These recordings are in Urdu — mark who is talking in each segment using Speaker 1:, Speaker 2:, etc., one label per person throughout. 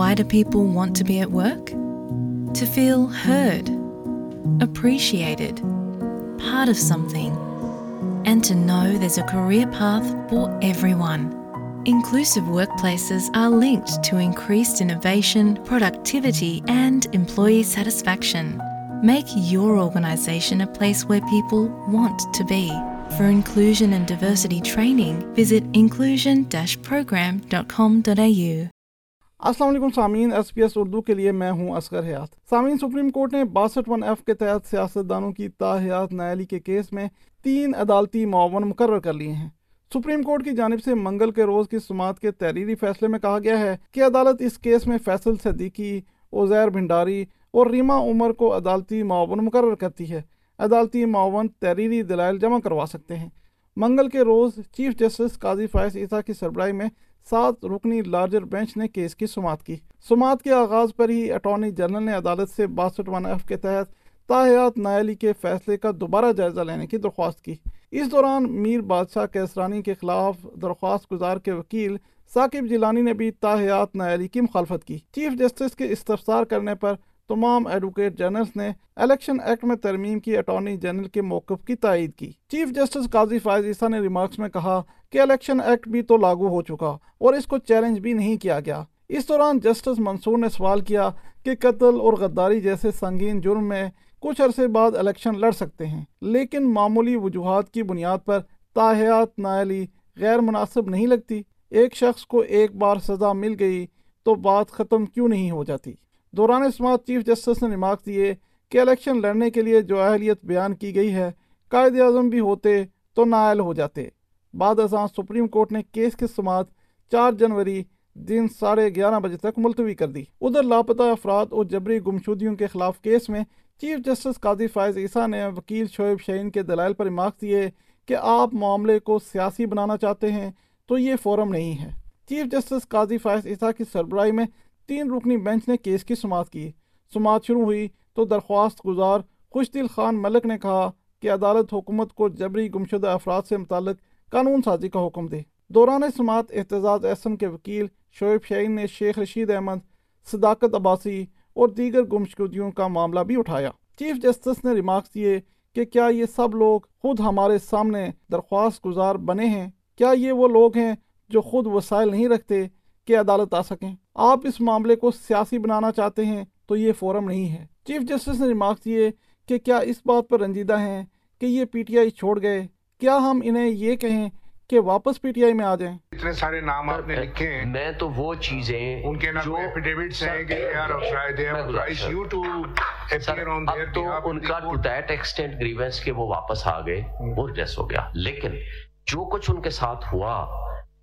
Speaker 1: Why do people want to be at work? To feel heard, appreciated, part of something, and to know there's a career path for everyone. Inclusive workplaces are linked to increased innovation, productivity, and employee satisfaction. Make your organisation a place where people want to be. For inclusion and diversity training, visit inclusion-program.com.au.
Speaker 2: السلام علیکم سامعین، ایس پی ایس اردو کے لیے میں ہوں اصغر حیات۔ سامعین، سپریم کورٹ نے باسٹھ ون ایف کے تحت سیاستدانوں کی تاحیات نیالی کے کیس میں تین عدالتی معاون مقرر کر لیے ہیں۔ سپریم کورٹ کی جانب سے منگل کے روز کی سماعت کے تحریری فیصلے میں کہا گیا ہے کہ عدالت اس کیس میں فیصل صدیقی، عزیر بھنڈاری اور ریما عمر کو عدالتی معاون مقرر کرتی ہے۔ عدالتی معاون تحریری دلائل جمع کروا سکتے ہیں۔ منگل کے روز چیف جسٹس قاضی فائز عیسیٰ کی سربراہی میں سات رکنی لارجر بینچ نے کیس کی سماعت کی۔ سماعت کے آغاز پر ہی اٹارنی جنرل نے عدالت سے باسٹھ ون ایف کے تحت تاحیات نائلی کے فیصلے کا دوبارہ جائزہ لینے کی درخواست کی۔ اس دوران میر بادشاہ کیسرانی کے خلاف درخواست گزار کے وکیل ثاقب جیلانی نے بھی تاحیات نائلی کی مخالفت کی۔ چیف جسٹس کے استفسار کرنے پر تمام ایڈوکیٹ جنرلز نے الیکشن ایکٹ میں ترمیم کی اٹارنی جنرل کے موقف کی تائید کی۔ چیف جسٹس قاضی فائز عیسیٰ نے ریمارکس میں کہا کہ الیکشن ایکٹ بھی تو لاگو ہو چکا اور اس کو چیلنج بھی نہیں کیا گیا۔ اس دوران جسٹس منصور نے سوال کیا کہ قتل اور غداری جیسے سنگین جرم میں کچھ عرصے بعد الیکشن لڑ سکتے ہیں، لیکن معمولی وجوہات کی بنیاد پر تاحیات، نائلی غیر مناسب نہیں لگتی۔ ایک شخص کو ایک بار سزا مل گئی تو بات ختم کیوں نہیں ہو جاتی؟ دوران سماعت چیف جسٹس نے ریمارک دیے کہ الیکشن لڑنے کے لیے جو اہلیت بیان کی گئی ہے، قائد اعظم بھی ہوتے تو نائل ہو جاتے۔ بعد ازاں سپریم کورٹ نے کیس کی سماعت چار جنوری دن ساڑھے گیارہ بجے تک ملتوی کر دی۔ ادھر لاپتہ افراد اور جبری گمشدیوں کے خلاف کیس میں چیف جسٹس قاضی فائز عیسیٰ نے وکیل شعیب شعین کے دلائل پر ریمارک دیے کہ آپ معاملے کو سیاسی بنانا چاہتے ہیں تو یہ فورم نہیں ہے۔ چیف جسٹس قاضی فائز عیسیٰ کی سربراہی میں تین رکنی بینچ نے کیس کی سماعت کی۔ سماعت شروع ہوئی تو درخواست گزار، خوش دل خان ملک نے کہا کہ عدالت حکومت کو جبری گمشدہ افراد سے متعلق قانون سازی کا حکم دے۔ دوران سماعت احتجاج احسن کے وکیل شعیب شعین نے شیخ رشید احمد، صداقت عباسی اور دیگر گمشدگیوں کا معاملہ بھی اٹھایا۔ چیف جسٹس نے ریمارکس دیے کہ کیا یہ سب لوگ خود ہمارے سامنے درخواست گزار بنے ہیں؟ کیا یہ وہ لوگ ہیں جو خود وسائل نہیں رکھتے کہ عدالت آ سکیں؟ آپ اس معاملے کو سیاسی بنانا چاہتے ہیں تو یہ فورم نہیں ہے۔ چیف جسٹس نے ریمارکس دیے کہ کیا اس بات پر رنجیدہ ہیں کہ یہ پی ٹی آئی چھوڑ گئے۔ کیا ہم انہیں یہ کہیں کہ واپس پی ٹی آئی میں آ جائیں؟
Speaker 3: اتنے سارے نام آپ نے لکھے ہیں۔
Speaker 4: میں تو وہ چیزیں
Speaker 3: ان کے نام ایفیڈیوٹس ہیں کہ they are authorized, they are authorized you to appear on their
Speaker 4: اب تو ان کا. ٹو دیٹ ایکسٹینٹ گریونس کے وہ واپس آ گئے وہ ریس ہو گیا۔ لیکن جو کچھ ان کے ساتھ ہوا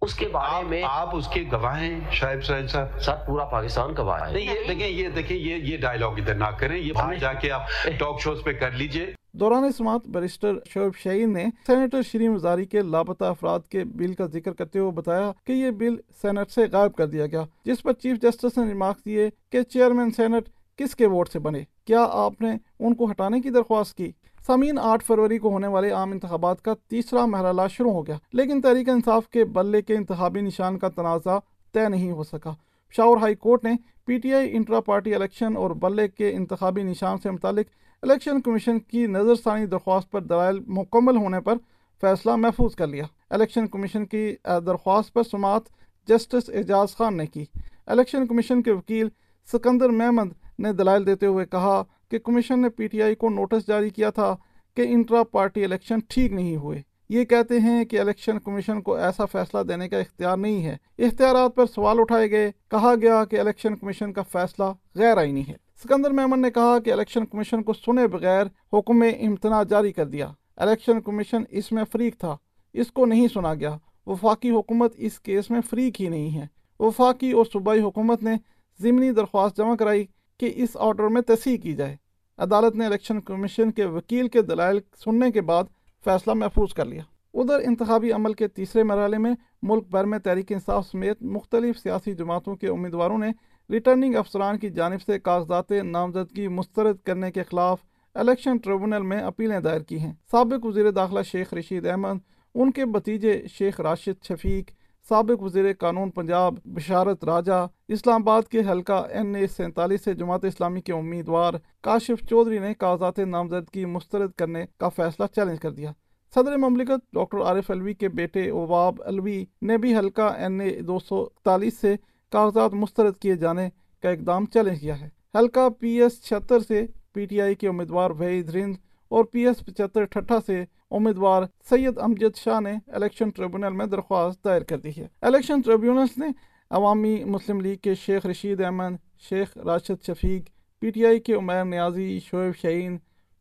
Speaker 4: اس کے بارے میں
Speaker 5: آپ اس کے گواہ ہیں شاہب سہیل صاحب؟
Speaker 4: سر پورا پاکستان گواہ ہے۔
Speaker 5: نہیں یہ دیکھیں یہ دیکھیں یہ یہ ڈائلاگ ادھر نہ کریں یہ باہر جا کے آپ ٹاک شوز پہ کر لیجیے۔
Speaker 2: دوران سماعت بیرسٹر شعیب شعین نے سینیٹر شریم وزاری کے لاپتہ افراد کے بل کا ذکر کرتے ہوئے بتایا کہ یہ بل سینٹ سے غائب کر دیا گیا جس پر چیف جسٹس نے ریمارک دیے کہ چیئرمین سینٹ کس کے ووٹ سے بنے؟ کیا آپ نے ان کو ہٹانے کی درخواست کی؟ سامعین، آٹھ فروری کو ہونے والے عام انتخابات کا تیسرا مرحلہ شروع ہو گیا، لیکن تحریک انصاف کے بلے کے انتخابی نشان کا تنازع طے نہیں ہو سکا۔ پشاور ہائی کورٹ نے P T I intra party election اور بلے کے انتخابی نشان سے متعلق الیکشن کمیشن کی نظر ثانی درخواست پر دلائل مکمل ہونے پر فیصلہ محفوظ کر لیا۔ الیکشن کمیشن کی درخواست پر سماعت جسٹس اعجاز خان نے کی۔ الیکشن کمیشن کے وکیل سکندر محمد نے دلائل دیتے ہوئے کہا کہ کمیشن نے پی ٹی آئی کو نوٹس جاری کیا تھا کہ انٹرا پارٹی الیکشن ٹھیک نہیں ہوئے۔ یہ کہتے ہیں کہ الیکشن کمیشن کو ایسا فیصلہ دینے کا اختیار نہیں ہے۔ اختیارات پر سوال اٹھائے گئے۔ کہا گیا کہ الیکشن کمیشن کا فیصلہ غیر آئینی ہے۔ سکندر میمن نے کہا کہ الیکشن کمیشن کو سنے بغیر حکم امتناع جاری کر دیا۔ الیکشن کمیشن اس میں فریق تھا۔ اس کو نہیں سنا گیا۔ وفاقی حکومت اس کیس میں فریق ہی نہیں ہے۔ وفاقی اور صوبائی حکومت نے ضمنی درخواست جمع کرائی۔ کہ اس آرڈر میں تصحیح کی جائے۔ عدالت نے الیکشن کمیشن کے وکیل کے دلائل سننے کے بعد فیصلہ محفوظ کر لیا۔ ادھر انتخابی عمل کے تیسرے مرحلے میں ملک بھر میں تحریک انصاف سمیت مختلف سیاسی جماعتوں کے امیدواروں نے ریٹرننگ افسران کی جانب سے کاغذات نامزدگی مسترد کرنے کے خلاف الیکشن ٹریبونل میں اپیلیں دائر کی ہیں۔ سابق وزیر داخلہ شیخ رشید احمد، ان کے بتیجے شیخ راشد شفیق سابق وزیر قانون پنجاب بشارت راجہ، اسلام آباد کے حلقہ این اے سینتالیس سے جماعت اسلامی کے امیدوار کاشف چودھری نے کاغذات نامزدگی مسترد کرنے کا فیصلہ چیلنج کر دیا۔ صدر مملکت ڈاکٹر عارف الوی کے بیٹے اوباب الوی نے بھی حلقہ این اے دو سو اکتالیس سے کاغذات مسترد کیے جانے کا اقدام چیلنج کیا ہے۔ حلقہ پی ایس چھتر سے پی ٹی آئی کے امیدوار وحید رند اور پی ایس پچہتر ٹھٹھا سے امیدوار سید امجد شاہ نے الیکشن ٹریبونل میں درخواست دائر کر دی ہے۔ الیکشن ٹریبونلز نے عوامی مسلم لیگ کے شیخ رشید احمد، شیخ راشد شفیق، پی ٹی آئی کے عمیر نیازی، شعیب شعین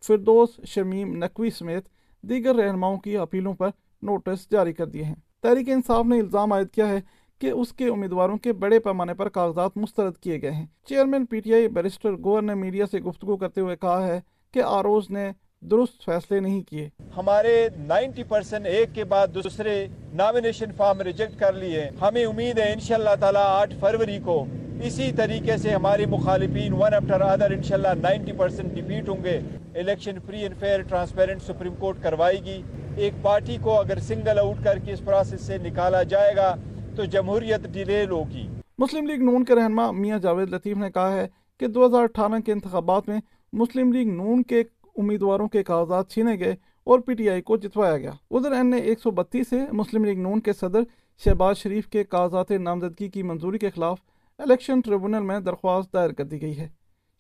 Speaker 2: فردوس شمیم نقوی سمیت دیگر رہنماؤں کی اپیلوں پر نوٹس جاری کر دیے ہیں۔ تحریک انصاف نے الزام عائد کیا ہے کہ اس کے امیدواروں کے بڑے پیمانے پر کاغذات مسترد کیے گئے ہیں۔ Chairman P T I barrister Gohar نے میڈیا سے گفتگو کرتے ہوئے کہا ہے کہ آروز نے درست فیصلے نہیں کیے۔
Speaker 6: ہمارے نائنٹی پرسنٹ ایک کے بعد دوسرے نامینیشن فارم ریجیکٹ کر لیے۔ ہمیں امید ہے انشاءاللہ تعالی آٹھ فروری کو اسی طریقے سے ہماری مخالفین ون افٹر ادر انشاءاللہ نائنٹی پرسنٹ ڈیپیٹ ہوں گے۔ Election free and fair transparent supreme court کروائے گی۔ ایک پارٹی کو اگر سنگل آؤٹ کر کے اس پروسیس سے نکالا جائے گا تو جمہوریت ڈیلیل ہوگی۔
Speaker 2: مسلم لیگ نون کے رہنما میاں جاوید لطیف نے کہا ہے کہ دو ہزار اٹھارہ کے انتخابات میں مسلم لیگ نون کے امیدواروں کے کاغذات چھینے گئے اور پی ٹی آئی کو جتوایا گیا۔ ادھر این اے ایک سو بتیس سے مسلم لیگ نون کے صدر شہباز شریف کے کاغذات نامزدگی کی منظوری کے خلاف الیکشن ٹریبونل میں درخواست دائر کر دی گئی ہے۔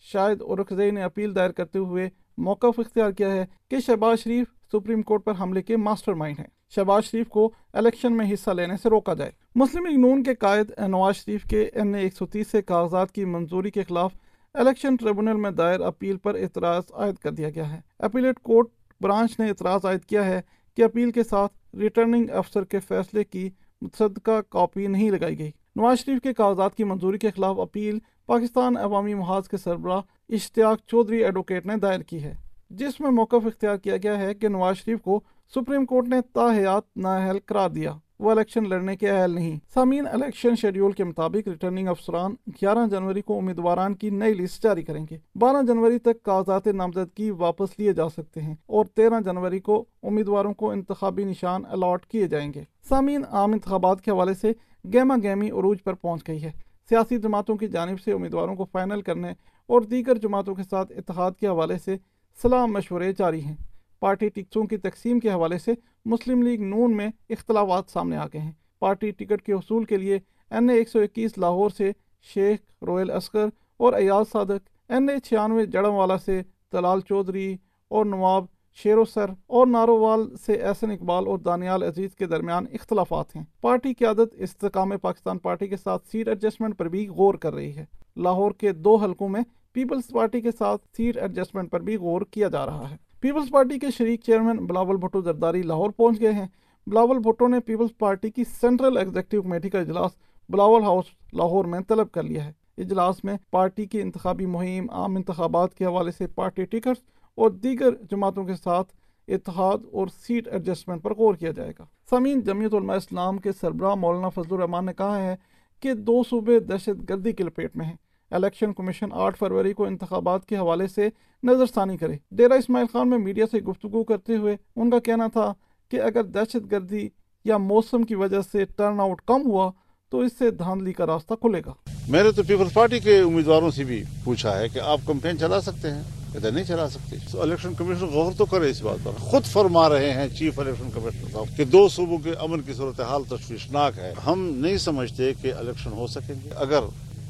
Speaker 2: شاید اورکزئی نے اپیل دائر کرتے ہوئے موقف اختیار کیا ہے کہ شہباز شریف سپریم کورٹ پر حملے کے ماسٹر مائنڈ ہیں۔ شہباز شریف کو الیکشن میں حصہ لینے سے روکا جائے۔ مسلم لیگ نون کے قائد نواز شریف کے این اے ایک سو تیس سے کاغذات کی منظوری کے خلاف الیکشن ٹریبونل میں دائر اپیل پر اعتراض عائد کر دیا گیا ہے۔ اپیلیٹ کورٹ برانچ نے اعتراض عائد کیا ہے کہ اپیل کے ساتھ ریٹرننگ افسر کے فیصلے کی متصدقہ کاپی نہیں لگائی گئی۔ نواز شریف کے کاغذات کی منظوری کے خلاف اپیل پاکستان عوامی محاذ کے سربراہ اشتیاق چودھری ایڈوکیٹ نے دائر کی ہے۔ جس میں موقف اختیار کیا گیا ہے کہ نواز شریف کو سپریم کورٹ نے تاحیات نااہل قرار دیا۔ وہ الیکشن لڑنے کے اہل نہیں۔ سامعین، الیکشن شیڈیول کے مطابق ریٹرننگ افسران گیارہ جنوری کو امیدواران کی نئی لسٹ جاری کریں گے۔ بارہ جنوری تک کاغذات نامزدگی واپس لیے جا سکتے ہیں اور تیرہ جنوری کو امیدواروں کو انتخابی نشان الاٹ کیے جائیں گے۔ سامعین، عام انتخابات کے حوالے سے گیما گیمی عروج پر پہنچ گئی ہے۔ سیاسی جماعتوں کی جانب سے امیدواروں کو فائنل کرنے اور دیگر جماعتوں کے ساتھ اتحاد کے حوالے سے سلام مشورے جاری ہیں۔ پارٹی ٹکٹوں کی تقسیم کے حوالے سے مسلم لیگ نون میں اختلافات سامنے آ گئے ہیں۔ پارٹی ٹکٹ کے حصول کے لیے این اے ایک سو اکیس لاہور سے شیخ رویل اسکر اور ایاز صادق، این اے چھیانوے جڑم والا سے تلال چودھری اور نواب شیر و سر اور نارووال سے احسن اقبال اور دانیال عزیز کے درمیان اختلافات ہیں۔ پارٹی قیادت استقام پاکستان پارٹی کے ساتھ سیٹ ایڈجسٹمنٹ پر بھی غور کر رہی ہے۔ لاہور کے دو حلقوں میں پیپلز پارٹی کے ساتھ سیٹ ایڈجسٹمنٹ پر بھی غور کیا جا رہا ہے۔ پیپلز پارٹی کے شریک چیئرمین بلاول بھٹو زرداری لاہور پہنچ گئے ہیں۔ بلاول بھٹو نے پیپلز پارٹی کی سینٹرل ایگزیکٹو کمیٹی کا اجلاس بلاول ہاؤس لاہور میں طلب کر لیا ہے۔ اجلاس میں پارٹی کی انتخابی مہم، عام انتخابات کے حوالے سے پارٹی ٹکٹس اور دیگر جماعتوں کے ساتھ اتحاد اور سیٹ ایڈجسٹمنٹ پر غور کیا جائے گا۔ سمین جمعیت علماء اسلام کے سربراہ مولانا فضل الرحمان نے کہا ہے کہ دو صوبے دہشت گردی کے لپیٹ میں ہیں۔ الیکشن کمیشن آٹھ فروری کو انتخابات کے حوالے سے نظر ثانی کرے۔ ڈیرہ اسماعیل خان میں میڈیا سے گفتگو کرتے ہوئے ان کا کہنا تھا کہ اگر دہشت گردی یا موسم کی وجہ سے ٹرن آؤٹ کم ہوا تو اس سے دھاندلی کا راستہ کھلے گا۔
Speaker 7: میں نے تو پیپلز پارٹی کے امیدواروں سے بھی پوچھا ہے کہ آپ کمپین چلا سکتے ہیں ادھر نہیں چلا سکتے۔ الیکشن کمیشن غور تو کرے اس بات پر۔ خود فرما رہے ہیں چیف الیکشن کمشنر صاحب کہ دو صوبوں کے امن کی صورتحال تشویشناک ہے۔ ہم نہیں سمجھتے کہ الیکشن ہو سکیں گے۔ اگر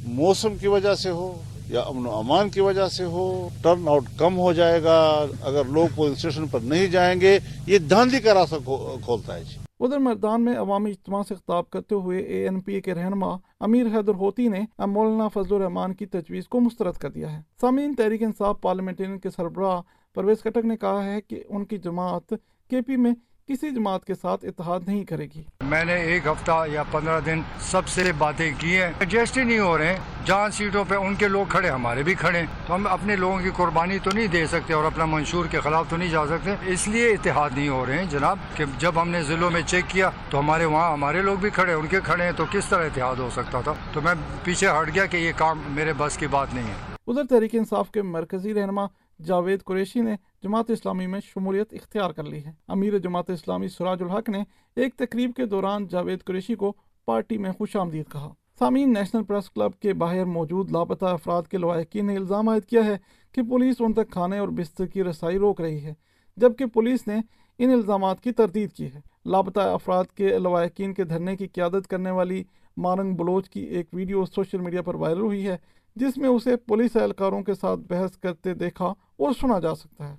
Speaker 7: موسم کی وجہ سے ہو یا امن و امان کی وجہ سے ہو ٹرن آؤٹ کم ہو جائے گا، اگر لوگ پولنگ اسٹیشن پر نہیں جائیں گے، یہ دھاندلی کا راستہ کھولتا ہے جی۔
Speaker 2: ادھر مردان میں عوامی اجتماع سے خطاب کرتے ہوئے اے این پی اے کے رہنما امیر حیدر ہوتی نے مولانا فضل الرحمان کی تجویز کو مسترد کر دیا ہے۔ سامعین، تحریک انصاف پارلیمنٹرین کے سربراہ پرویز کٹک نے کہا ہے کہ ان کی جماعت کے پی میں کسی جماعت کے ساتھ اتحاد نہیں کرے گی۔
Speaker 8: میں نے ایک ہفتہ یا پندرہ دن سب سے باتیں کی ہیں ایڈجسٹ ہی نہیں ہو رہے ہیں۔ جہاں سیٹوں پہ ان کے لوگ کھڑے ہمارے بھی کھڑے ہیں۔ تو ہم اپنے لوگوں کی قربانی تو نہیں دے سکتے اور اپنا منشور کے خلاف تو نہیں جا سکتے۔ اس لیے اتحاد نہیں ہو رہے ہیں جناب کہ جب ہم نے ضلعوں میں چیک کیا تو ہمارے وہاں ہمارے لوگ بھی کھڑے ان کے کھڑے ہیں تو کس طرح اتحاد ہو سکتا تھا؟ تو میں پیچھے ہٹ گیا کہ یہ کام میرے بس کی بات نہیں ہے۔
Speaker 2: ادھر تحریک انصاف کے مرکزی رہنما جاوید قریشی نے جماعت اسلامی میں شمولیت اختیار کر لی ہے۔ امیر جماعت اسلامی سراج الحق نے ایک تقریب کے دوران جاوید قریشی کو پارٹی میں خوش آمدید کہا۔ سامعین، نیشنل پریس کلب کے باہر موجود لاپتہ افراد کے لوائقین نے الزام عائد کیا ہے کہ پولیس ان تک کھانے اور بستر کی رسائی روک رہی ہے، جبکہ پولیس نے ان الزامات کی تردید کی ہے۔ لاپتہ افراد کے لوائقین کے دھرنے کی قیادت کرنے والی مارنگ بلوچ کی ایک ویڈیو سوشل میڈیا پر وائرل ہوئی ہے۔ جس میں اسے پولیس اہلکاروں کے ساتھ بحث کرتے دیکھا اور سنا جا سکتا ہے۔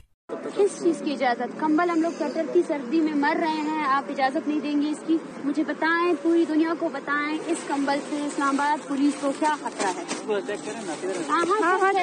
Speaker 9: کس چیز کی اجازت؟ کمبل ہم لوگ کٹرتی سردی میں مر رہے ہیں آپ اجازت نہیں دیں گے اس کی۔ مجھے بتائیں پوری دنیا کو بتائیں اس کمبل سے اسلام آباد پولیس کو کیا خطرہ ہے؟ ہاں ہاں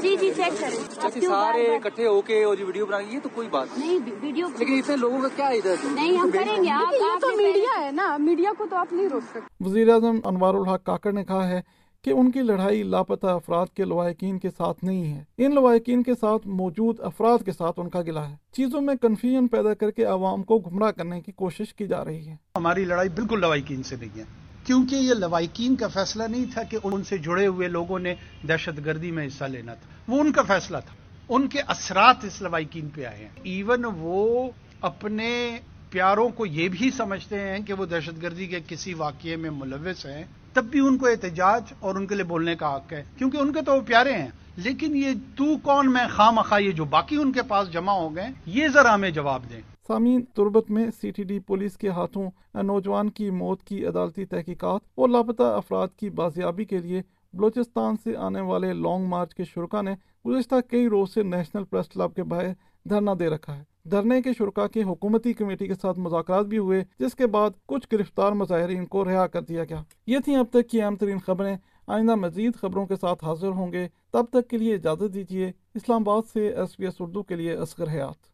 Speaker 9: جی جی چیک کریں۔
Speaker 10: سارے اکٹھے ہو کے اور ویڈیو بنا یہ تو کوئی بات
Speaker 9: نہیں۔ ویڈیو
Speaker 10: لیکن اس سے لوگوں کا کیا ادھر
Speaker 9: نہیں ہم کریں گے۔ آپ
Speaker 11: تو میڈیا ہے نا میڈیا کو تو آپ نہیں روک سکتے۔
Speaker 2: وزیر اعظم انوار الحق کاکڑ نے کہا ہے کہ ان کی لڑائی لاپتہ افراد کے لوائقین کے ساتھ نہیں ہے۔ ان لوائقین کے ساتھ موجود افراد کے ساتھ ان کا گلا ہے۔ چیزوں میں کنفیوژن پیدا کر کے عوام کو گمراہ کرنے کی کوشش کی جا رہی ہے۔
Speaker 12: ہماری لڑائی بالکل لوائقین سے نہیں ہے۔ کیونکہ یہ لوائقین کا فیصلہ نہیں تھا کہ ان سے جڑے ہوئے لوگوں نے دہشت گردی میں حصہ لینا تھا۔ وہ ان کا فیصلہ تھا۔ ان کے اثرات اس لوائقین پہ آئے ہیں۔ ایون وہ اپنے پیاروں کو یہ بھی سمجھتے ہیں کہ وہ دہشت گردی کے کسی واقعے میں ملوث ہیں، تب بھی ان کو احتجاج اور ان کے لیے بولنے کا حق ہے۔ کیونکہ ان کے تو وہ پیارے ہیں۔ لیکن یہ تو کون میں خواہ یہ جو باقی ان کے پاس جمع ہو گئے، یہ ذرا ہمیں جواب دیں۔
Speaker 2: سامعین، تربت میں سی ٹی ڈی پولیس کے ہاتھوں نوجوان کی موت کی عدالتی تحقیقات اور لاپتہ افراد کی بازیابی کے لیے بلوچستان سے آنے والے لانگ مارچ کے شرکا نے گزشتہ کئی روز سے نیشنل پریس کلب کے باہر دھرنا دے رکھا ہے۔ دھرنے کے شرکا کی حکومتی کمیٹی کے ساتھ مذاکرات بھی ہوئے، جس کے بعد کچھ گرفتار مظاہرین کو رہا کر دیا گیا۔ یہ تھیں اب تک کی اہم ترین خبریں۔ آئندہ مزید خبروں کے ساتھ حاضر ہوں گے۔ تب تک کے لیے اجازت دیجیے اسلام آباد سے ایس بی ایس اردو کے لیے اصغر حیات۔